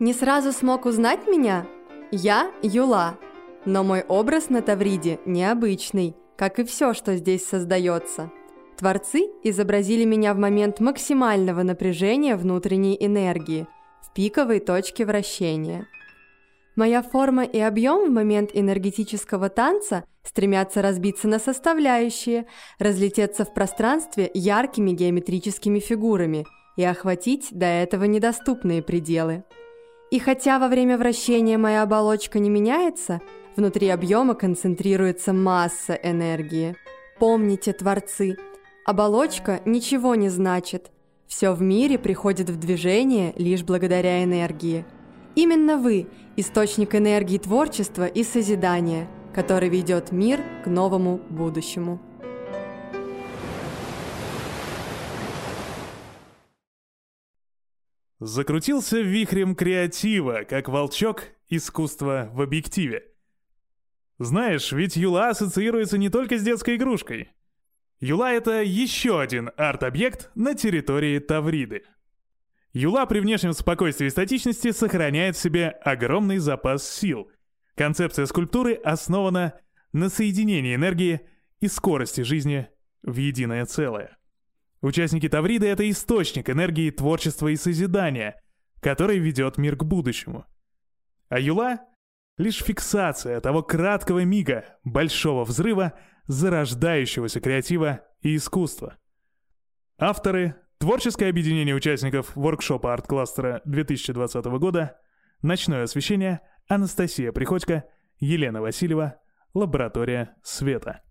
Не сразу смог узнать меня? Я Юла, но мой образ на Тавриде необычный, как и все, что здесь создается. Творцы изобразили меня в момент максимального напряжения внутренней энергии, в пиковой точке вращения. Моя форма и объем в момент энергетического танца стремятся разбиться на составляющие, разлететься в пространстве яркими геометрическими фигурами и охватить до этого недоступные пределы. И хотя во время вращения моя оболочка не меняется, внутри объема концентрируется масса энергии. Помните, творцы, оболочка ничего не значит. Все в мире приходит в движение лишь благодаря энергии. Именно вы – источник энергии творчества и созидания, который ведет мир к новому будущему. Закрутился вихрем креатива, как волчок искусства в объективе. Знаешь, ведь Юла ассоциируется не только с детской игрушкой. Юла — это еще один арт-объект на территории Тавриды. Юла при внешнем спокойствии и статичности сохраняет в себе огромный запас сил. Концепция скульптуры основана на соединении энергии и скорости жизни в единое целое. Участники Тавриды — это источник энергии творчества и созидания, который ведет мир к будущему. А Юла — лишь фиксация того краткого мига, большого взрыва, зарождающегося креатива и искусства. Авторы — творческое объединение участников воркшопа арт-кластера 2020 года, ночное освещение, Анастасия Приходько, Елена Васильева, лаборатория света.